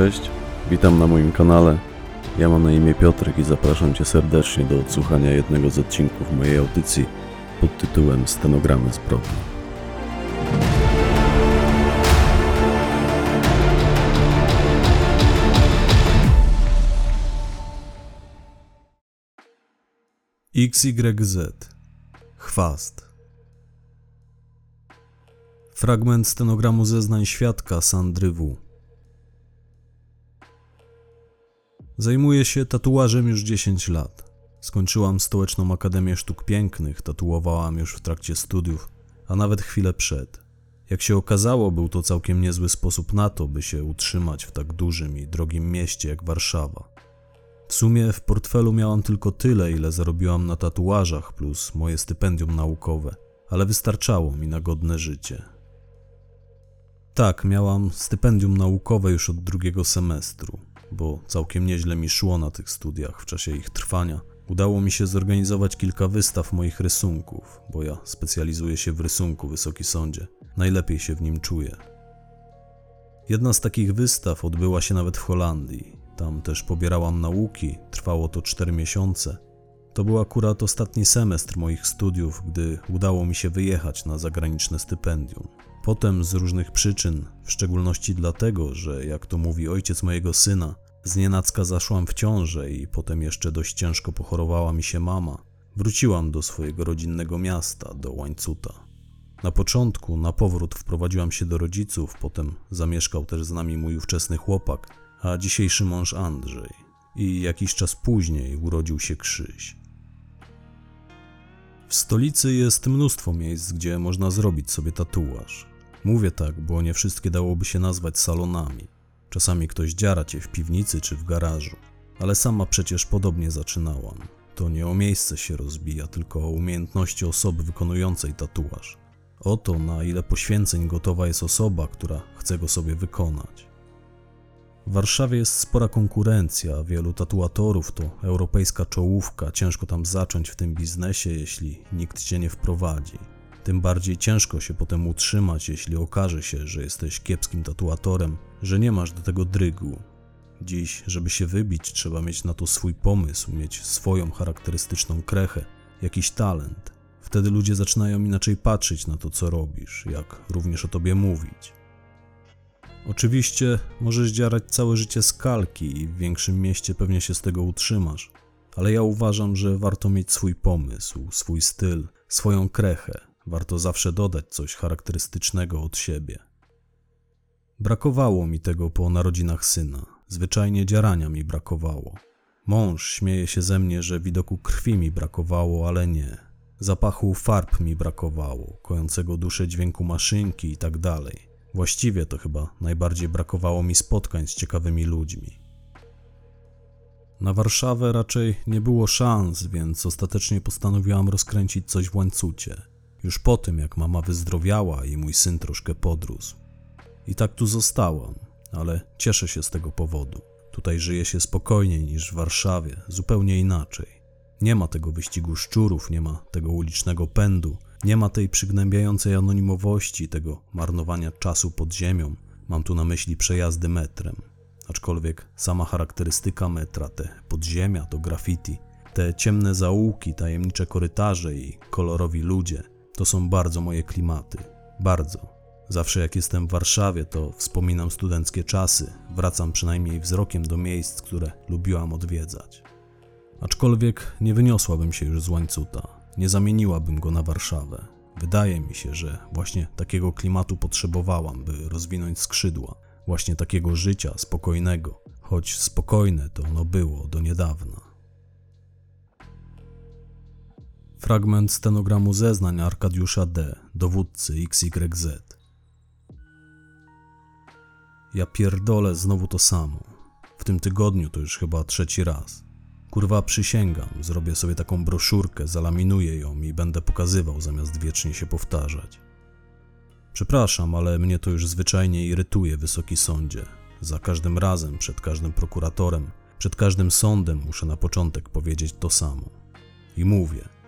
Cześć, witam na moim kanale. Ja mam na imię Piotrek i zapraszam Cię serdecznie do odsłuchania jednego z odcinków mojej audycji pod tytułem Stenogramy zbrodni. XYZ Chwast Fragment stenogramu zeznań świadka Sandry W. Zajmuję się tatuażem już 10 lat. Skończyłam Stołeczną Akademię Sztuk Pięknych, tatuowałam już w trakcie studiów, a nawet chwilę przed. Jak się okazało, był to całkiem niezły sposób na to, by się utrzymać w tak dużym i drogim mieście jak Warszawa. W sumie w portfelu miałam tylko tyle, ile zarobiłam na tatuażach, plus moje stypendium naukowe, ale wystarczało mi na godne życie. Tak, miałam stypendium naukowe już od drugiego semestru, bo całkiem nieźle mi szło na tych studiach w czasie ich trwania. Udało mi się zorganizować kilka wystaw moich rysunków, bo ja specjalizuję się w rysunku, Wysoki Sądzie. Najlepiej się w nim czuję. Jedna z takich wystaw odbyła się nawet w Holandii. Tam też pobierałam nauki, trwało to 4 miesiące. To był akurat ostatni semestr moich studiów, gdy udało mi się wyjechać na zagraniczne stypendium. Potem z różnych przyczyn, w szczególności dlatego, że jak to mówi ojciec mojego syna, znienacka zaszłam w ciążę i potem jeszcze dość ciężko pochorowała mi się mama, wróciłam do swojego rodzinnego miasta, do Łańcuta. Na początku na powrót wprowadziłam się do rodziców, potem zamieszkał też z nami mój ówczesny chłopak, a dzisiejszy mąż Andrzej. I jakiś czas później urodził się Krzyś. W stolicy jest mnóstwo miejsc, gdzie można zrobić sobie tatuaż. Mówię tak, bo nie wszystkie dałoby się nazwać salonami. Czasami ktoś dziara cię w piwnicy czy w garażu, ale sama przecież podobnie zaczynałam. To nie o miejsce się rozbija, tylko o umiejętności osoby wykonującej tatuaż. O to, na ile poświęceń gotowa jest osoba, która chce go sobie wykonać. W Warszawie jest spora konkurencja, wielu tatuatorów to europejska czołówka, ciężko tam zacząć w tym biznesie, jeśli nikt cię nie wprowadzi. Tym bardziej ciężko się potem utrzymać, jeśli okaże się, że jesteś kiepskim tatuatorem, że nie masz do tego drygu. Dziś, żeby się wybić, trzeba mieć na to swój pomysł, mieć swoją charakterystyczną krechę, jakiś talent. Wtedy ludzie zaczynają inaczej patrzeć na to, co robisz, jak również o tobie mówić. Oczywiście możesz dziarać całe życie z kalki i w większym mieście pewnie się z tego utrzymasz, ale ja uważam, że warto mieć swój pomysł, swój styl, swoją krechę. Warto zawsze dodać coś charakterystycznego od siebie. Brakowało mi tego po narodzinach syna. Zwyczajnie dziarania mi brakowało. Mąż śmieje się ze mnie, że widoku krwi mi brakowało, ale nie. Zapachu farb mi brakowało, kojącego duszę dźwięku maszynki i tak dalej. Właściwie to chyba najbardziej brakowało mi spotkań z ciekawymi ludźmi. Na Warszawę raczej nie było szans, więc ostatecznie postanowiłam rozkręcić coś w łańcucie. Już po tym, jak mama wyzdrowiała i mój syn troszkę podrósł. I tak tu zostałam, ale cieszę się z tego powodu. Tutaj żyje się spokojniej niż w Warszawie, zupełnie inaczej. Nie ma tego wyścigu szczurów, nie ma tego ulicznego pędu, nie ma tej przygnębiającej anonimowości, tego marnowania czasu pod ziemią. Mam tu na myśli przejazdy metrem. Aczkolwiek sama charakterystyka metra, te podziemia, to graffiti, te ciemne zaułki, tajemnicze korytarze i kolorowi ludzie to są bardzo moje klimaty. Bardzo. Zawsze jak jestem w Warszawie, to wspominam studenckie czasy, wracam przynajmniej wzrokiem do miejsc, które lubiłam odwiedzać. Aczkolwiek nie wyniosłabym się już z łańcuta, nie zamieniłabym go na Warszawę. Wydaje mi się, że właśnie takiego klimatu potrzebowałam, by rozwinąć skrzydła, właśnie takiego życia spokojnego, choć spokojne to ono było do niedawna. Fragment stenogramu zeznań Arkadiusza D., dowódcy XYZ. Ja pierdolę znowu to samo. W tym tygodniu to już chyba trzeci raz. Kurwa, przysięgam, zrobię sobie taką broszurkę, zalaminuję ją i będę pokazywał zamiast wiecznie się powtarzać. Przepraszam, ale mnie to już zwyczajnie irytuje, wysoki sądzie. Za każdym razem, przed każdym prokuratorem, przed każdym sądem muszę na początek powiedzieć to samo. I mówię,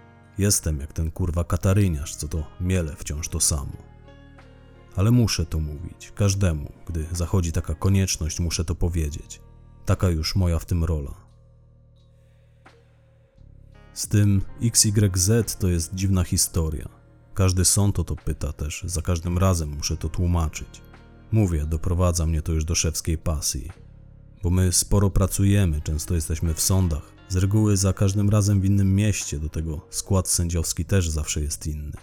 jestem jak ten kurwa kataryniarz, co to miele wciąż to samo. Ale muszę to mówić, każdemu, gdy zachodzi taka konieczność, muszę to powiedzieć. Taka już moja w tym rola. Z tym XYZ to jest dziwna historia. Każdy sąd o to pyta też, za każdym razem muszę to tłumaczyć. Mówię, doprowadza mnie to już do szewskiej pasji. Bo my sporo pracujemy, często jesteśmy w sądach, z reguły za każdym razem w innym mieście, do tego skład sędziowski też zawsze jest inny.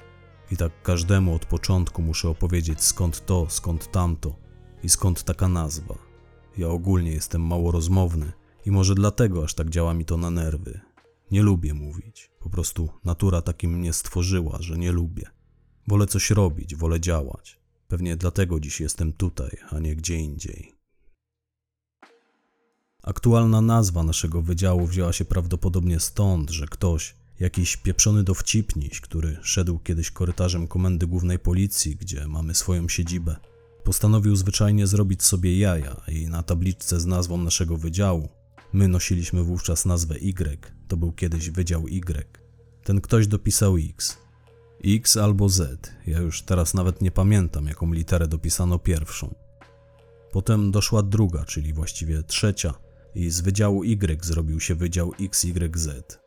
I tak każdemu od początku muszę opowiedzieć skąd to, skąd tamto i skąd taka nazwa. Ja ogólnie jestem mało rozmowny i może dlatego aż tak działa mi to na nerwy. Nie lubię mówić. Po prostu natura takim mnie stworzyła, że nie lubię. Wolę coś robić, wolę działać. Pewnie dlatego dziś jestem tutaj, a nie gdzie indziej. Aktualna nazwa naszego wydziału wzięła się prawdopodobnie stąd, że ktoś, jakiś pieprzony dowcipniś, który szedł kiedyś korytarzem komendy głównej policji, gdzie mamy swoją siedzibę, postanowił zwyczajnie zrobić sobie jaja i na tabliczce z nazwą naszego wydziału My nosiliśmy wówczas nazwę Y, to był kiedyś Wydział Y. Ten ktoś dopisał X. X albo Z, ja już teraz nawet nie pamiętam, jaką literę dopisano pierwszą. Potem doszła druga, czyli właściwie trzecia, i z Wydziału Y zrobił się Wydział XYZ.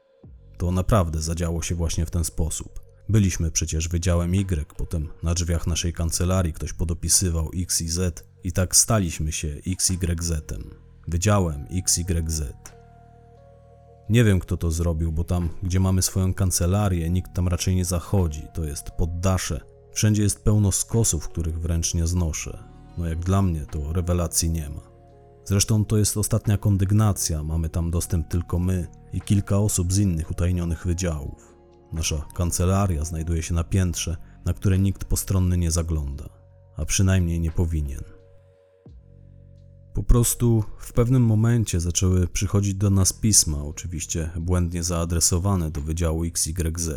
To naprawdę zadziało się właśnie w ten sposób. Byliśmy przecież Wydziałem Y, potem na drzwiach naszej kancelarii ktoś podopisywał X i Z i tak staliśmy się XYZ-em. Wydziałem XYZ. Nie wiem, kto to zrobił, bo tam, gdzie mamy swoją kancelarię, nikt tam raczej nie zachodzi. To jest poddasze. Wszędzie jest pełno skosów, których wręcz nie znoszę. No jak dla mnie, to rewelacji nie ma. Zresztą to jest ostatnia kondygnacja, mamy tam dostęp tylko my i kilka osób z innych utajnionych wydziałów. Nasza kancelaria znajduje się na piętrze, na które nikt postronny nie zagląda, a przynajmniej nie powinien. Po prostu w pewnym momencie zaczęły przychodzić do nas pisma, oczywiście błędnie zaadresowane do Wydziału XYZ,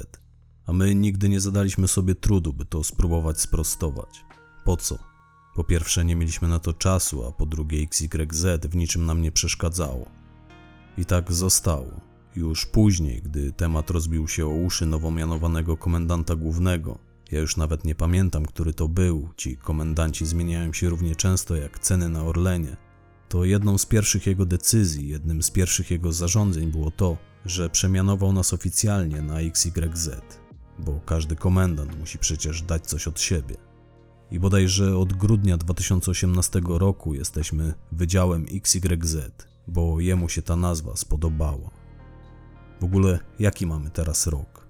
a my nigdy nie zadaliśmy sobie trudu, by to spróbować sprostować. Po co? Po pierwsze, nie mieliśmy na to czasu, a po drugie, XYZ w niczym nam nie przeszkadzało. I tak zostało. Już później, gdy temat rozbił się o uszy nowo mianowanego komendanta głównego, ja już nawet nie pamiętam, który to był, ci komendanci zmieniają się równie często jak ceny na Orlenie, to jedną z pierwszych jego decyzji, jednym z pierwszych jego zarządzeń było to, że przemianował nas oficjalnie na XYZ, bo każdy komendant musi przecież dać coś od siebie. I bodajże od grudnia 2018 roku jesteśmy Wydziałem XYZ, bo jemu się ta nazwa spodobała. W ogóle jaki mamy teraz rok?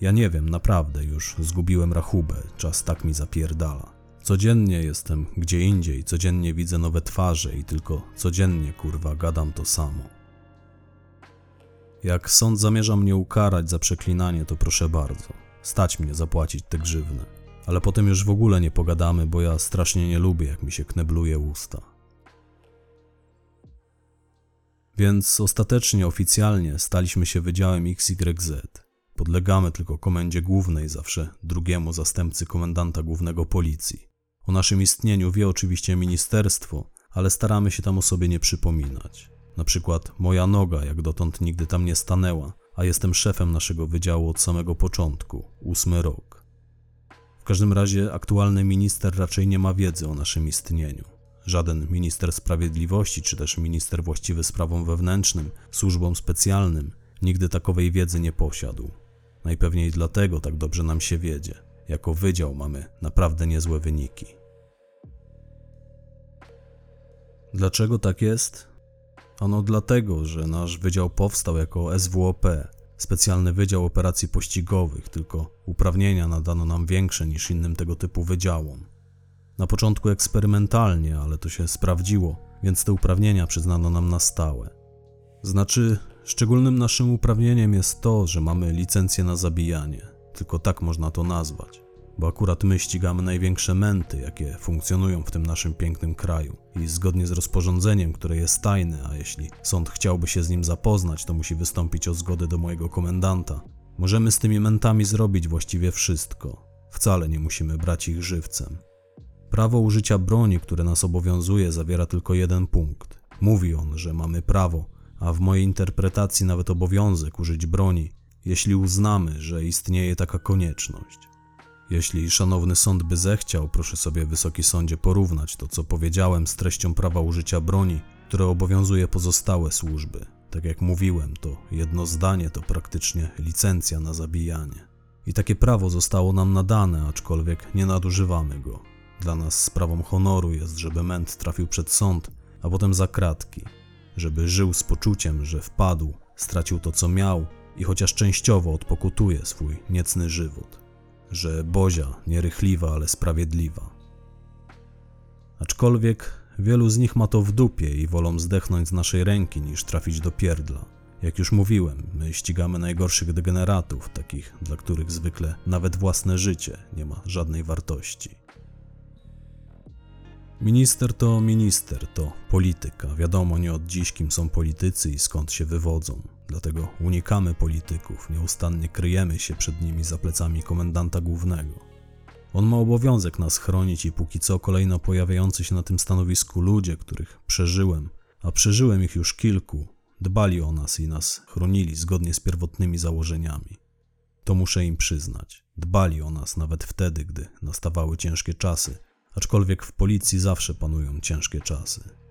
Ja nie wiem, naprawdę już zgubiłem rachubę, czas tak mi zapierdala. Codziennie jestem gdzie indziej, codziennie widzę nowe twarze i tylko codziennie kurwa gadam to samo. Jak sąd zamierza mnie ukarać za przeklinanie, to proszę bardzo, stać mnie zapłacić te grzywny. Ale potem już w ogóle nie pogadamy, bo ja strasznie nie lubię, jak mi się knebluje usta. Więc ostatecznie, oficjalnie staliśmy się Wydziałem XYZ. Podlegamy tylko komendzie głównej, zawsze drugiemu zastępcy komendanta głównego policji. O naszym istnieniu wie oczywiście ministerstwo, ale staramy się tam o sobie nie przypominać. Na przykład moja noga jak dotąd nigdy tam nie stanęła, a jestem szefem naszego wydziału od samego początku, ósmy rok. W każdym razie aktualny minister raczej nie ma wiedzy o naszym istnieniu. Żaden minister sprawiedliwości, czy też minister właściwy sprawom wewnętrznym, służbom specjalnym, nigdy takowej wiedzy nie posiadł. Najpewniej dlatego tak dobrze nam się wiedzie. Jako wydział mamy naprawdę niezłe wyniki. Dlaczego tak jest? Ano dlatego, że nasz wydział powstał jako SWOP, specjalny wydział operacji pościgowych, tylko uprawnienia nadano nam większe niż innym tego typu wydziałom. Na początku eksperymentalnie, ale to się sprawdziło, więc te uprawnienia przyznano nam na stałe. Znaczy, szczególnym naszym uprawnieniem jest to, że mamy licencję na zabijanie tylko tak można to nazwać. Bo akurat my ścigamy największe męty, jakie funkcjonują w tym naszym pięknym kraju. I zgodnie z rozporządzeniem, które jest tajne, a jeśli sąd chciałby się z nim zapoznać, to musi wystąpić o zgodę do mojego komendanta. Możemy z tymi mentami zrobić właściwie wszystko. Wcale nie musimy brać ich żywcem. Prawo użycia broni, które nas obowiązuje, zawiera tylko jeden punkt. Mówi on, że mamy prawo, a w mojej interpretacji nawet obowiązek użyć broni, jeśli uznamy, że istnieje taka konieczność. Jeśli szanowny sąd by zechciał, proszę sobie Wysoki Sądzie porównać to, co powiedziałem z treścią prawa użycia broni, które obowiązuje pozostałe służby. Tak jak mówiłem, to jedno zdanie to praktycznie licencja na zabijanie. I takie prawo zostało nam nadane, aczkolwiek nie nadużywamy go. Dla nas sprawą honoru jest, żeby ment trafił przed sąd, a potem za kratki, żeby żył z poczuciem, że wpadł, stracił to, co miał i chociaż częściowo odpokutuje swój niecny żywot, że Bozia nierychliwa, ale sprawiedliwa. Aczkolwiek wielu z nich ma to w dupie i wolą zdechnąć z naszej ręki niż trafić do pierdla. Jak już mówiłem, my ścigamy najgorszych degeneratów, takich, dla których zwykle nawet własne życie nie ma żadnej wartości. Minister to minister, to polityka. Wiadomo nie od dziś, kim są politycy i skąd się wywodzą. Dlatego unikamy polityków, nieustannie kryjemy się przed nimi za plecami komendanta głównego. On ma obowiązek nas chronić i póki co kolejno pojawiający się na tym stanowisku ludzie, których przeżyłem, a przeżyłem ich już kilku, dbali o nas i nas chronili zgodnie z pierwotnymi założeniami. To muszę im przyznać. Dbali o nas nawet wtedy, gdy nastawały ciężkie czasy, aczkolwiek w policji zawsze panują ciężkie czasy.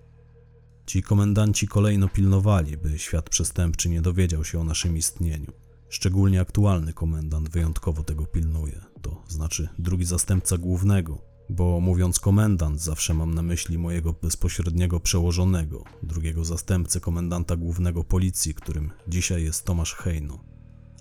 Ci komendanci kolejno pilnowali, by świat przestępczy nie dowiedział się o naszym istnieniu. Szczególnie aktualny komendant wyjątkowo tego pilnuje, to znaczy drugi zastępca głównego, bo mówiąc komendant zawsze mam na myśli mojego bezpośredniego przełożonego, drugiego zastępcę komendanta głównego policji, którym dzisiaj jest Tomasz Hejno.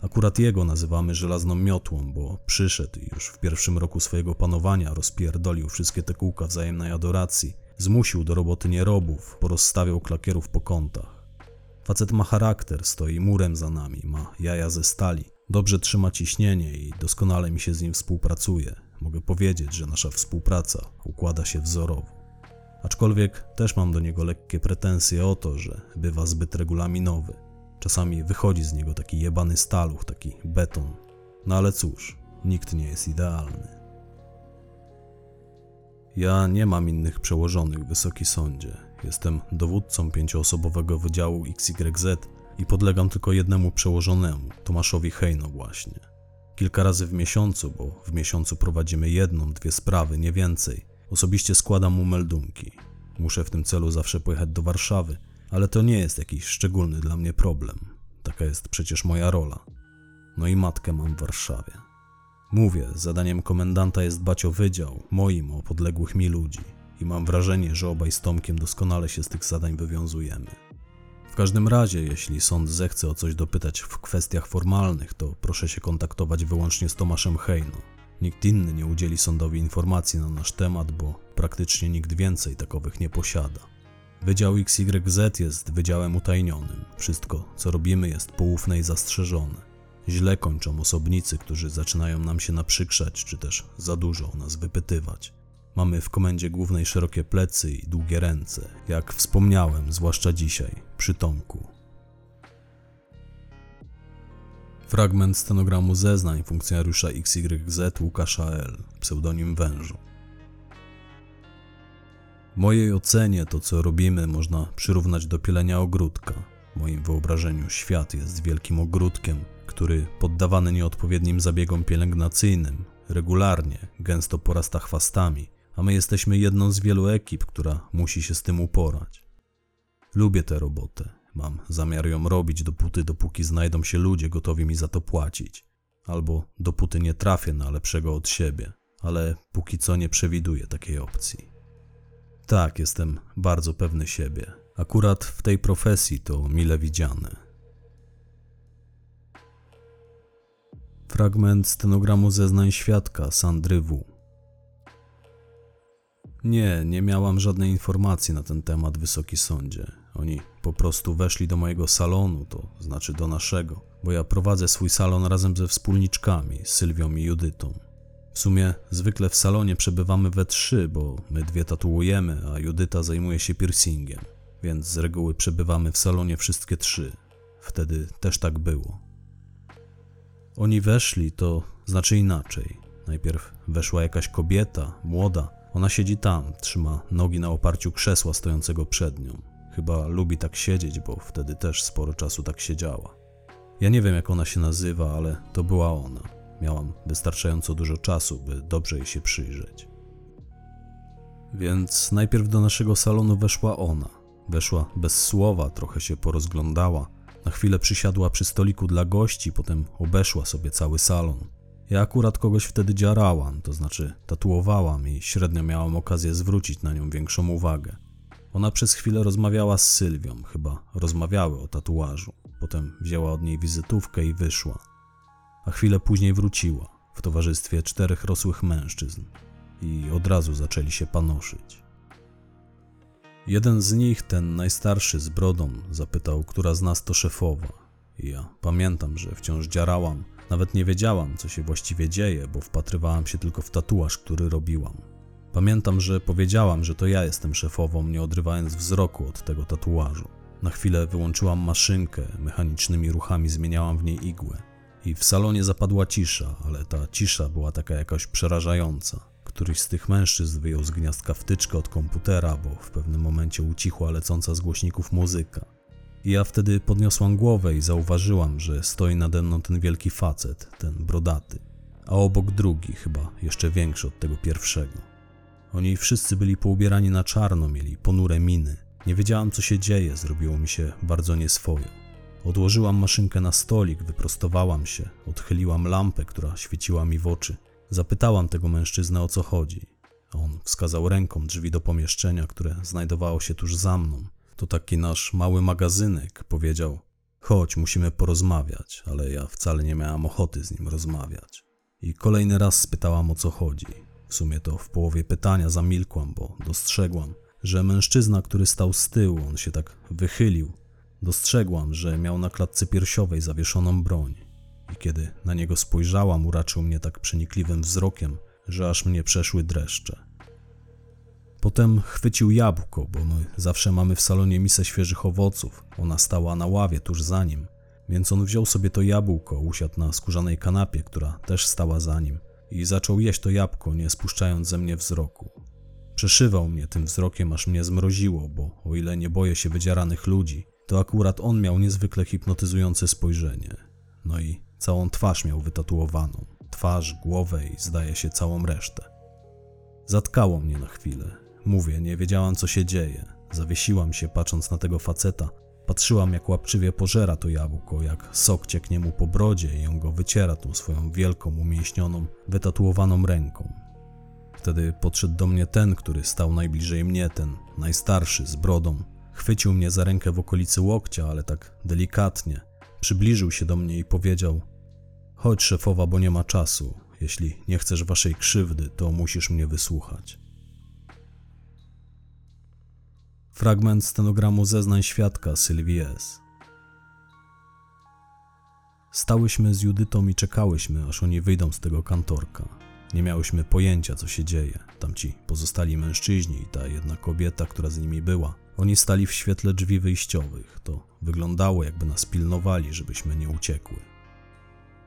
Akurat jego nazywamy żelazną miotłą, bo przyszedł i już w pierwszym roku swojego panowania rozpierdolił wszystkie te kółka wzajemnej adoracji, zmusił do roboty nierobów, porozstawiał klakierów po kątach. Facet ma charakter, stoi murem za nami, ma jaja ze stali, dobrze trzyma ciśnienie i doskonale mi się z nim współpracuje. Mogę powiedzieć, że nasza współpraca układa się wzorowo. Aczkolwiek też mam do niego lekkie pretensje o to, że bywa zbyt regulaminowy. Czasami wychodzi z niego taki jebany staluch, taki beton. No ale cóż, nikt nie jest idealny. Ja nie mam innych przełożonych, Wysoki Sądzie. Jestem dowódcą pięcioosobowego wydziału XYZ i podlegam tylko jednemu przełożonemu, Tomaszowi Hejno właśnie. Kilka razy w miesiącu, bo w miesiącu prowadzimy jedną, dwie sprawy, nie więcej. Osobiście składam mu meldunki. Muszę w tym celu zawsze pojechać do Warszawy, ale to nie jest jakiś szczególny dla mnie problem. Taka jest przecież moja rola. No i matkę mam w Warszawie. Mówię, zadaniem komendanta jest dbać o wydział, moim o podległych mi ludzi. I mam wrażenie, że obaj z Tomkiem doskonale się z tych zadań wywiązujemy. W każdym razie, jeśli sąd zechce o coś dopytać w kwestiach formalnych, to proszę się kontaktować wyłącznie z Tomaszem Hejno. Nikt inny nie udzieli sądowi informacji na nasz temat, bo praktycznie nikt więcej takowych nie posiada. Wydział XYZ jest wydziałem utajnionym. Wszystko, co robimy, jest poufne i zastrzeżone. Źle kończą osobnicy, którzy zaczynają nam się naprzykrzać, czy też za dużo o nas wypytywać. Mamy w komendzie głównej szerokie plecy i długie ręce, jak wspomniałem, zwłaszcza dzisiaj, przy Tomku. Fragment stenogramu zeznań funkcjonariusza XYZ Łukasza L., pseudonim Wężu. W mojej ocenie to, co robimy, można przyrównać do pielenia ogródka. W moim wyobrażeniu świat jest wielkim ogródkiem, który poddawany nieodpowiednim zabiegom pielęgnacyjnym regularnie, gęsto porasta chwastami, a my jesteśmy jedną z wielu ekip, która musi się z tym uporać. Lubię tę robotę. Mam zamiar ją robić dopóty, dopóki znajdą się ludzie gotowi mi za to płacić. Albo dopóty nie trafię na lepszego od siebie, ale póki co nie przewiduję takiej opcji. Tak, jestem bardzo pewny siebie. Akurat w tej profesji to mile widziane. Fragment stenogramu zeznań świadka Sandry W. Nie, nie miałam żadnej informacji na ten temat, Wysoki Sądzie. Oni po prostu weszli do mojego salonu, to znaczy do naszego, bo ja prowadzę swój salon razem ze wspólniczkami, Sylwią i Judytą. W sumie zwykle w salonie przebywamy we trzy, bo my dwie tatuujemy, a Judyta zajmuje się piercingiem, więc z reguły przebywamy w salonie wszystkie trzy. Wtedy też tak było. Oni weszli, to znaczy inaczej. Najpierw weszła jakaś kobieta, młoda. Ona siedzi tam, trzyma nogi na oparciu krzesła stojącego przed nią. Chyba lubi tak siedzieć, bo wtedy też sporo czasu tak siedziała. Ja nie wiem, jak ona się nazywa, ale to była ona. Miałam wystarczająco dużo czasu, by dobrze jej się przyjrzeć. Więc najpierw do naszego salonu weszła ona. Weszła bez słowa, trochę się porozglądała. Na chwilę przysiadła przy stoliku dla gości, potem obeszła sobie cały salon. Ja akurat kogoś wtedy dziarałam, to znaczy tatuowałam i średnio miałam okazję zwrócić na nią większą uwagę. Ona przez chwilę rozmawiała z Sylwią, chyba rozmawiały o tatuażu. Potem wzięła od niej wizytówkę i wyszła. A chwilę później wróciła w towarzystwie czterech rosłych mężczyzn i od razu zaczęli się panoszyć. Jeden z nich, ten najstarszy z brodą, zapytał, która z nas to szefowa. I ja pamiętam, że wciąż dziarałam. Nawet nie wiedziałam, co się właściwie dzieje, bo wpatrywałam się tylko w tatuaż, który robiłam. Pamiętam, że powiedziałam, że to ja jestem szefową, nie odrywając wzroku od tego tatuażu. Na chwilę wyłączyłam maszynkę, mechanicznymi ruchami zmieniałam w niej igłę. I w salonie zapadła cisza, ale ta cisza była taka jakaś przerażająca. Któryś z tych mężczyzn wyjął z gniazdka wtyczkę od komputera, bo w pewnym momencie ucichła lecąca z głośników muzyka. I ja wtedy podniosłam głowę i zauważyłam, że stoi nade mną ten wielki facet, ten brodaty, a obok drugi, chyba jeszcze większy od tego pierwszego. Oni wszyscy byli poubierani na czarno, mieli ponure miny. Nie wiedziałam, co się dzieje, zrobiło mi się bardzo nieswojo. Odłożyłam maszynkę na stolik, wyprostowałam się, odchyliłam lampę, która świeciła mi w oczy. Zapytałam tego mężczyznę o co chodzi. On wskazał ręką drzwi do pomieszczenia, które znajdowało się tuż za mną. To taki nasz mały magazynek, powiedział. Chodź, musimy porozmawiać, ale ja wcale nie miałam ochoty z nim rozmawiać. I kolejny raz spytałam o co chodzi. W sumie to w połowie pytania zamilkłam, bo dostrzegłam, że mężczyzna, który stał z tyłu, on się tak wychylił. Dostrzegłam, że miał na klatce piersiowej zawieszoną broń. I kiedy na niego spojrzałam, uraczył mnie tak przenikliwym wzrokiem, że aż mnie przeszły dreszcze. Potem chwycił jabłko, bo my zawsze mamy w salonie misę świeżych owoców. Ona stała na ławie tuż za nim, więc on wziął sobie to jabłko, usiadł na skórzanej kanapie, która też stała za nim i zaczął jeść to jabłko, nie spuszczając ze mnie wzroku. Przeszywał mnie tym wzrokiem, aż mnie zmroziło, bo o ile nie boję się wydzieranych ludzi, to akurat on miał niezwykle hipnotyzujące spojrzenie. No i całą twarz miał wytatuowaną. Twarz, głowę i zdaje się całą resztę. Zatkało mnie na chwilę. Mówię, nie wiedziałam co się dzieje. Zawiesiłam się patrząc na tego faceta. Patrzyłam jak łapczywie pożera to jabłko, jak sok cieknie mu po brodzie i on go wyciera tą swoją wielką, umięśnioną, wytatuowaną ręką. Wtedy podszedł do mnie ten, który stał najbliżej mnie, ten najstarszy z brodą. Chwycił mnie za rękę w okolicy łokcia, ale tak delikatnie. Przybliżył się do mnie i powiedział: Chodź, szefowa, bo nie ma czasu. Jeśli nie chcesz waszej krzywdy, to musisz mnie wysłuchać. Fragment stenogramu zeznań świadka Sylwii S. Stałyśmy z Judytą i czekałyśmy, aż oni wyjdą z tego kantorka. Nie miałyśmy pojęcia, co się dzieje. Tamci pozostali mężczyźni i ta jedna kobieta, która z nimi była. Oni stali w świetle drzwi wyjściowych. To wyglądało, jakby nas pilnowali, żebyśmy nie uciekły.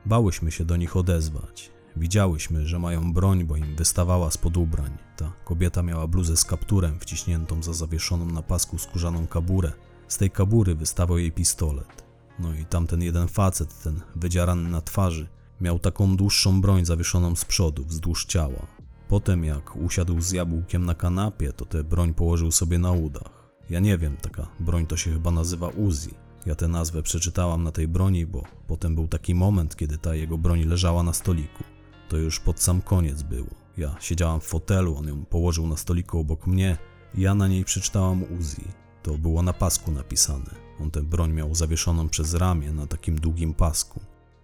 Bałyśmy się do nich odezwać. Widziałyśmy, że mają broń, bo im wystawała spod ubrań. Ta kobieta miała bluzę z kapturem wciśniętą za zawieszoną na pasku skórzaną kaburę. Z tej kabury wystawał jej pistolet. No i tamten jeden facet, ten wydzierany na twarzy, miał taką dłuższą broń zawieszoną z przodu, wzdłuż ciała. Potem jak usiadł z jabłkiem na kanapie, to tę broń położył sobie na udach. Ja nie wiem, taka broń to się chyba nazywa Uzi. Ja tę nazwę przeczytałam na tej broni, bo potem był taki moment, kiedy ta jego broń leżała na stoliku. To już pod sam koniec było. Ja siedziałam w fotelu, on ją położył na stoliku obok mnie. Ja na niej przeczytałam Uzi. To było na pasku napisane. On tę broń miał zawieszoną przez ramię na takim długim pasku.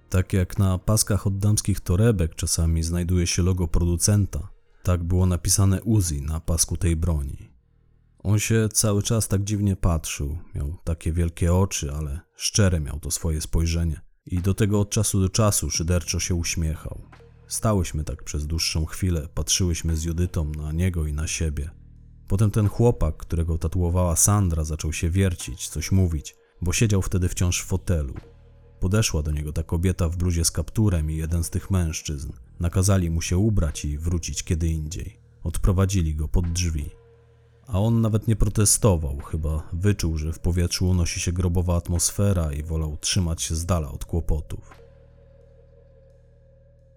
Tak jak na paskach od damskich torebek czasami znajduje się logo producenta, tak było napisane Uzi na pasku tej broni. On się cały czas tak dziwnie patrzył, miał takie wielkie oczy, ale szczere miał to swoje spojrzenie i do tego od czasu do czasu szyderczo się uśmiechał. Stałyśmy tak przez dłuższą chwilę, patrzyłyśmy z Judytą na niego i na siebie. Potem ten chłopak, którego tatuowała Sandra, zaczął się wiercić, coś mówić, bo siedział wtedy wciąż w fotelu. Podeszła do niego ta kobieta w bluzie z kapturem i jeden z tych mężczyzn. Nakazali mu się ubrać i wrócić kiedy indziej. Odprowadzili go pod drzwi. A on nawet nie protestował, chyba wyczuł, że w powietrzu unosi się grobowa atmosfera i wolał trzymać się z dala od kłopotów.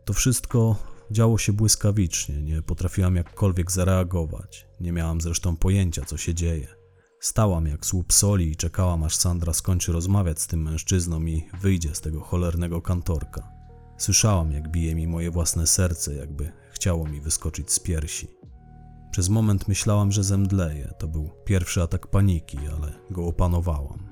To wszystko działo się błyskawicznie, nie potrafiłam jakkolwiek zareagować. Nie miałam zresztą pojęcia, co się dzieje. Stałam jak słup soli i czekałam, aż Sandra skończy rozmawiać z tym mężczyzną i wyjdzie z tego cholernego kantorka. Słyszałam, jak bije mi moje własne serce, jakby chciało mi wyskoczyć z piersi. Przez moment myślałam, że zemdleję. To był pierwszy atak paniki, ale go opanowałam.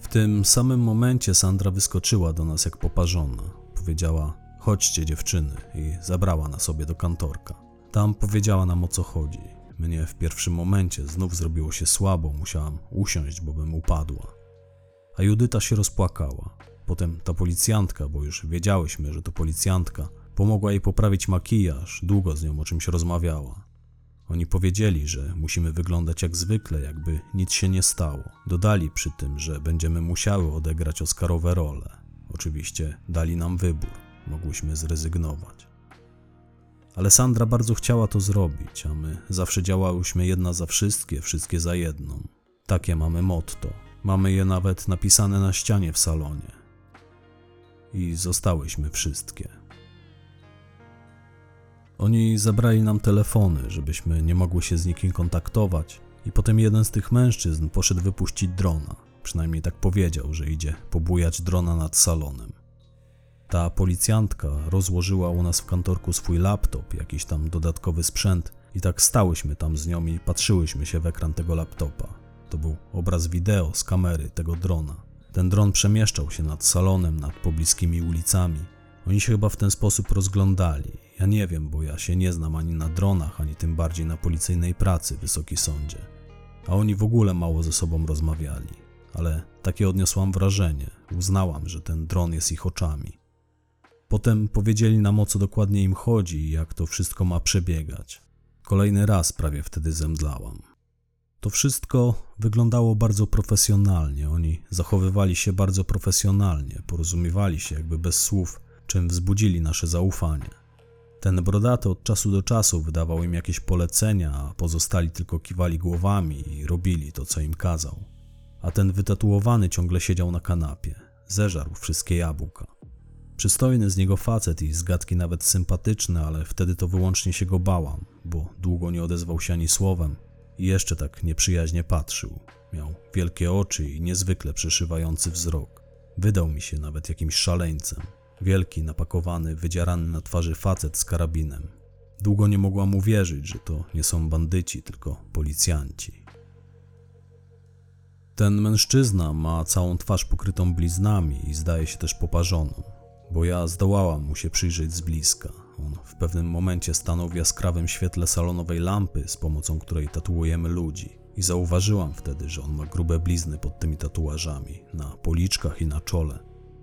W tym samym momencie Sandra wyskoczyła do nas jak poparzona. Powiedziała: Chodźcie, dziewczyny, i zabrała nas sobie do kantorka. Tam powiedziała nam o co chodzi. Mnie w pierwszym momencie znów zrobiło się słabo, musiałam usiąść, bo bym upadła. A Judyta się rozpłakała. Potem ta policjantka, bo już wiedziałyśmy, że to policjantka, pomogła jej poprawić makijaż, długo z nią o czymś rozmawiała. Oni powiedzieli, że musimy wyglądać jak zwykle, jakby nic się nie stało. Dodali przy tym, że będziemy musiały odegrać Oscarowe role. Oczywiście dali nam wybór, mogłyśmy zrezygnować. Ale Sandra bardzo chciała to zrobić, a my zawsze działałyśmy jedna za wszystkie, wszystkie za jedną. Takie mamy motto. Mamy je nawet napisane na ścianie w salonie. I zostałyśmy wszystkie. Oni zabrali nam telefony, żebyśmy nie mogły się z nikim kontaktować, i potem jeden z tych mężczyzn poszedł wypuścić drona. Przynajmniej tak powiedział, że idzie pobujać drona nad salonem. Ta policjantka rozłożyła u nas w kantorku swój laptop, jakiś tam dodatkowy sprzęt, i tak stałyśmy tam z nią i patrzyłyśmy się w ekran tego laptopa. To był obraz wideo z kamery tego drona. Ten dron przemieszczał się nad salonem, nad pobliskimi ulicami. Oni się chyba w ten sposób rozglądali. Ja nie wiem, bo ja się nie znam ani na dronach, ani tym bardziej na policyjnej pracy, wysoki sądzie. A oni w ogóle mało ze sobą rozmawiali. Ale takie odniosłam wrażenie. Uznałam, że ten dron jest ich oczami. Potem powiedzieli nam o co dokładnie im chodzi i jak to wszystko ma przebiegać. Kolejny raz prawie wtedy zemdlałam. To wszystko wyglądało bardzo profesjonalnie. Oni zachowywali się bardzo profesjonalnie, porozumiewali się jakby bez słów, czym wzbudzili nasze zaufanie. Ten brodaty od czasu do czasu wydawał im jakieś polecenia, a pozostali tylko kiwali głowami i robili to, co im kazał. A ten wytatuowany ciągle siedział na kanapie, zeżarł wszystkie jabłka. Przystojny z niego facet i z gadki nawet sympatyczny, ale wtedy to wyłącznie się go bałam, bo długo nie odezwał się ani słowem i jeszcze tak nieprzyjaźnie patrzył. Miał wielkie oczy i niezwykle przeszywający wzrok. Wydał mi się nawet jakimś szaleńcem. Wielki, napakowany, wydzierany na twarzy facet z karabinem. Długo nie mogłam uwierzyć, że to nie są bandyci, tylko policjanci. Ten mężczyzna ma całą twarz pokrytą bliznami i zdaje się też poparzoną, bo ja zdołałam mu się przyjrzeć z bliska. On w pewnym momencie stanął w jaskrawym świetle salonowej lampy, z pomocą której tatuujemy ludzi. I zauważyłam wtedy, że on ma grube blizny pod tymi tatuażami, na policzkach i na czole.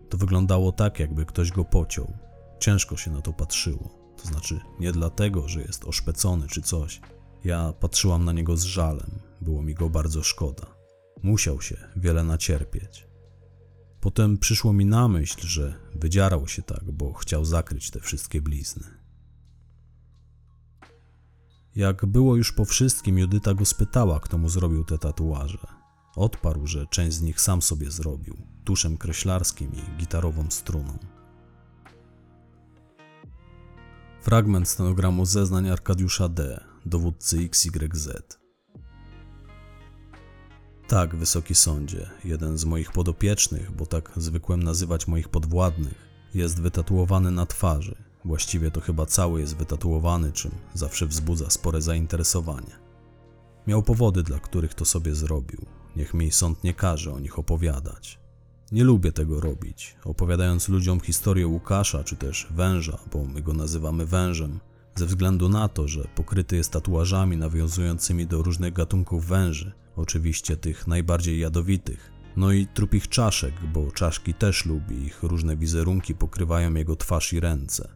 To wyglądało tak, jakby ktoś go pociął. Ciężko się na to patrzyło. To znaczy, nie dlatego, że jest oszpecony czy coś. Ja patrzyłam na niego z żalem, było mi go bardzo szkoda. Musiał się wiele nacierpieć. Potem przyszło mi na myśl, że wydzierał się tak, bo chciał zakryć te wszystkie blizny. Jak było już po wszystkim, Judyta go spytała, kto mu zrobił te tatuaże. Odparł, że część z nich sam sobie zrobił, tuszem kreślarskim i gitarową struną. Fragment stenogramu zeznań Arkadiusza D., dowódcy XYZ. Tak, wysoki sądzie, jeden z moich podopiecznych, bo tak zwykłem nazywać moich podwładnych, jest wytatuowany na twarzy. Właściwie to chyba cały jest wytatuowany, czym zawsze wzbudza spore zainteresowanie. Miał powody, dla których to sobie zrobił. Niech mi sąd nie każe o nich opowiadać. Nie lubię tego robić, opowiadając ludziom historię Łukasza czy też węża, bo my go nazywamy wężem, ze względu na to, że pokryty jest tatuażami nawiązującymi do różnych gatunków węży, oczywiście tych najbardziej jadowitych. No i trupich czaszek, bo czaszki też lubi, ich różne wizerunki pokrywają jego twarz i ręce.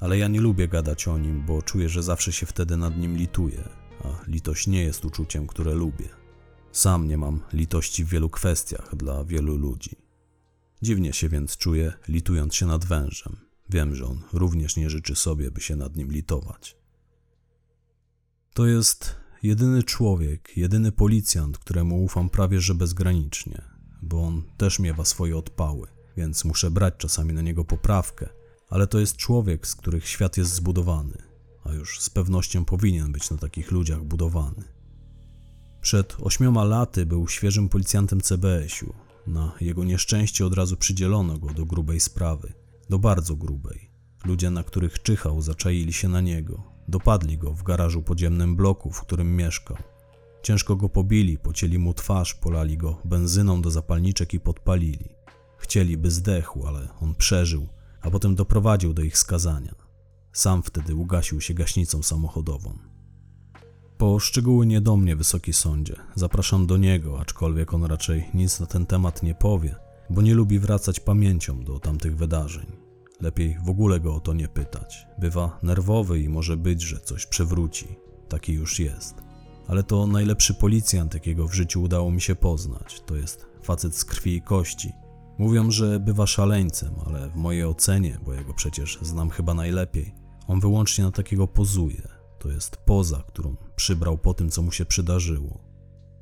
Ale ja nie lubię gadać o nim, bo czuję, że zawsze się wtedy nad nim lituję, a litość nie jest uczuciem, które lubię. Sam nie mam litości w wielu kwestiach dla wielu ludzi. Dziwnie się więc czuję, litując się nad wężem. Wiem, że on również nie życzy sobie, by się nad nim litować. To jest jedyny człowiek, jedyny policjant, któremu ufam prawie że bezgranicznie, bo on też miewa swoje odpały, więc muszę brać czasami na niego poprawkę, ale to jest człowiek, z których świat jest zbudowany, a już z pewnością powinien być na takich ludziach budowany. Przed ośmioma laty był świeżym policjantem CBS-u. Na jego nieszczęście od razu przydzielono go do grubej sprawy, do bardzo grubej. Ludzie, na których czyhał, zaczaili się na niego. Dopadli go w garażu podziemnym bloku, w którym mieszkał. Ciężko go pobili, pocięli mu twarz, polali go benzyną do zapalniczek i podpalili. Chcieli, by zdechł, ale on przeżył, a potem doprowadził do ich skazania. Sam wtedy ugasił się gaśnicą samochodową. Po szczegóły nie do mnie, wysoki sądzie. Zapraszam do niego, aczkolwiek on raczej nic na ten temat nie powie, bo nie lubi wracać pamięcią do tamtych wydarzeń. Lepiej w ogóle go o to nie pytać. Bywa nerwowy i może być, że coś przewróci. Taki już jest. Ale to najlepszy policjant, jakiego w życiu udało mi się poznać. To jest facet z krwi i kości. Mówią, że bywa szaleńcem, ale w mojej ocenie, bo jego przecież znam chyba najlepiej, on wyłącznie na takiego pozuje. To jest poza, którą przybrał po tym, co mu się przydarzyło.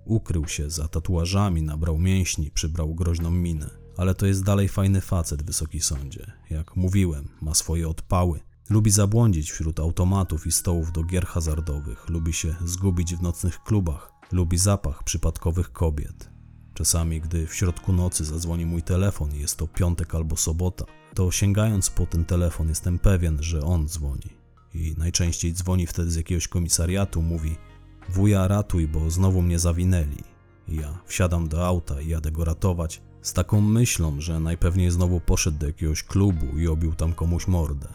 Ukrył się za tatuażami, nabrał mięśni, przybrał groźną minę. Ale to jest dalej fajny facet, wysoki sądzie. Jak mówiłem, ma swoje odpały. Lubi zabłądzić wśród automatów i stołów do gier hazardowych. Lubi się zgubić w nocnych klubach. Lubi zapach przypadkowych kobiet. Czasami, gdy w środku nocy zadzwoni mój telefon i jest to piątek albo sobota, to sięgając po ten telefon jestem pewien, że on dzwoni. I najczęściej dzwoni wtedy z jakiegoś komisariatu, mówi wuja ratuj, bo znowu mnie zawinęli. I ja wsiadam do auta i jadę go ratować z taką myślą, że najpewniej znowu poszedł do jakiegoś klubu i obił tam komuś mordę.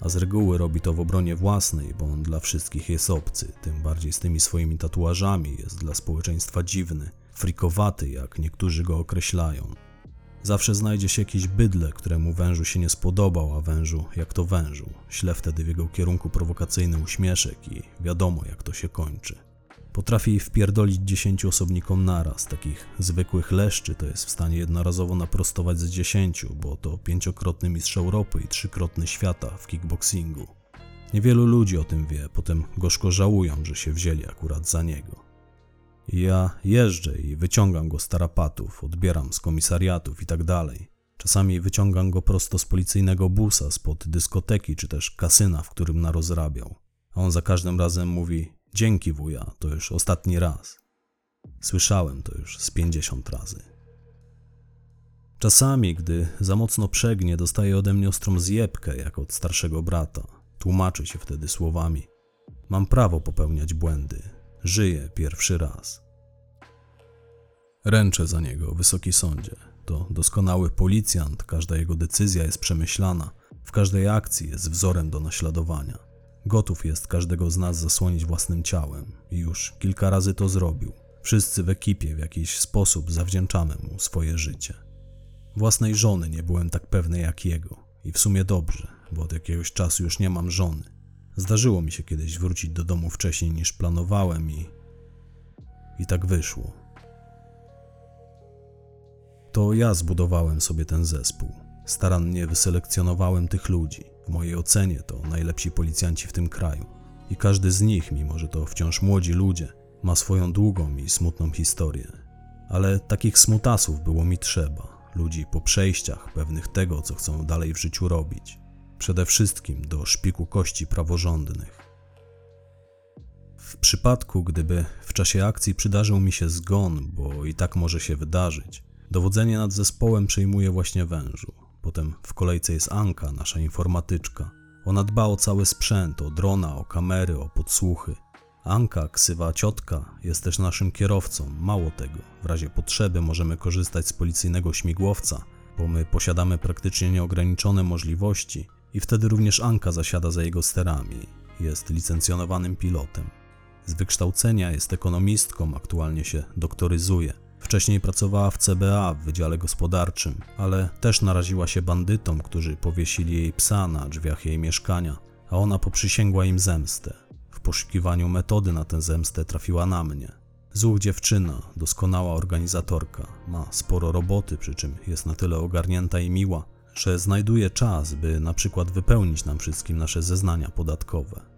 A z reguły robi to w obronie własnej, bo on dla wszystkich jest obcy, tym bardziej z tymi swoimi tatuażami jest dla społeczeństwa dziwny, frikowaty, jak niektórzy go określają. Zawsze znajdzie się jakiś bydle, któremu wężu się nie spodobał, a wężu jak to wężu. Śle wtedy w jego kierunku prowokacyjny uśmieszek i wiadomo jak to się kończy. Potrafi wpierdolić dziesięciu osobnikom naraz. Takich zwykłych leszczy to jest w stanie jednorazowo naprostować z dziesięciu, bo to pięciokrotny mistrz Europy i trzykrotny świata w kickboxingu. Niewielu ludzi o tym wie, potem gorzko żałują, że się wzięli akurat za niego. Ja jeżdżę i wyciągam go z tarapatów, odbieram z komisariatów i tak dalej. Czasami wyciągam go prosto z policyjnego busa, spod dyskoteki czy też kasyna, w którym narozrabiał. A on za każdym razem mówi: Dzięki wuja, to już ostatni raz. Słyszałem to już z pięćdziesiąt razy. Czasami, gdy za mocno przegnie, dostaje ode mnie ostrą zjebkę, jak od starszego brata. Tłumaczy się wtedy słowami: Mam prawo popełniać błędy. Żyję pierwszy raz. Ręczę za niego, wysoki sądzie. To doskonały policjant, każda jego decyzja jest przemyślana, w każdej akcji jest wzorem do naśladowania. Gotów jest każdego z nas zasłonić własnym ciałem i już kilka razy to zrobił. Wszyscy w ekipie w jakiś sposób zawdzięczamy mu swoje życie. Własnej żony nie byłem tak pewny jak jego i w sumie dobrze, bo od jakiegoś czasu już nie mam żony. Zdarzyło mi się kiedyś wrócić do domu wcześniej niż planowałem i. i tak wyszło. To ja zbudowałem sobie ten zespół. Starannie wyselekcjonowałem tych ludzi. W mojej ocenie to najlepsi policjanci w tym kraju. I każdy z nich, mimo że to wciąż młodzi ludzie, ma swoją długą i smutną historię. Ale takich smutasów było mi trzeba. Ludzi po przejściach, pewnych tego, co chcą dalej w życiu robić. Przede wszystkim do szpiku kości praworządnych. W przypadku, gdyby w czasie akcji przydarzył mi się zgon, bo i tak może się wydarzyć, dowodzenie nad zespołem przejmuje właśnie wężu. Potem w kolejce jest Anka, nasza informatyczka. Ona dba o cały sprzęt, o drona, o kamery, o podsłuchy. Anka, ksywa ciotka, jest też naszym kierowcą. Mało tego, w razie potrzeby możemy korzystać z policyjnego śmigłowca, bo my posiadamy praktycznie nieograniczone możliwości i wtedy również Anka zasiada za jego sterami. Jest licencjonowanym pilotem. Z wykształcenia jest ekonomistką, aktualnie się doktoryzuje. Wcześniej pracowała w CBA w Wydziale Gospodarczym, ale też naraziła się bandytom, którzy powiesili jej psa na drzwiach jej mieszkania, a ona poprzysięgła im zemstę. W poszukiwaniu metody na tę zemstę trafiła na mnie. Zuch dziewczyna, doskonała organizatorka, ma sporo roboty, przy czym jest na tyle ogarnięta i miła, że znajduje czas, by na przykład wypełnić nam wszystkim nasze zeznania podatkowe.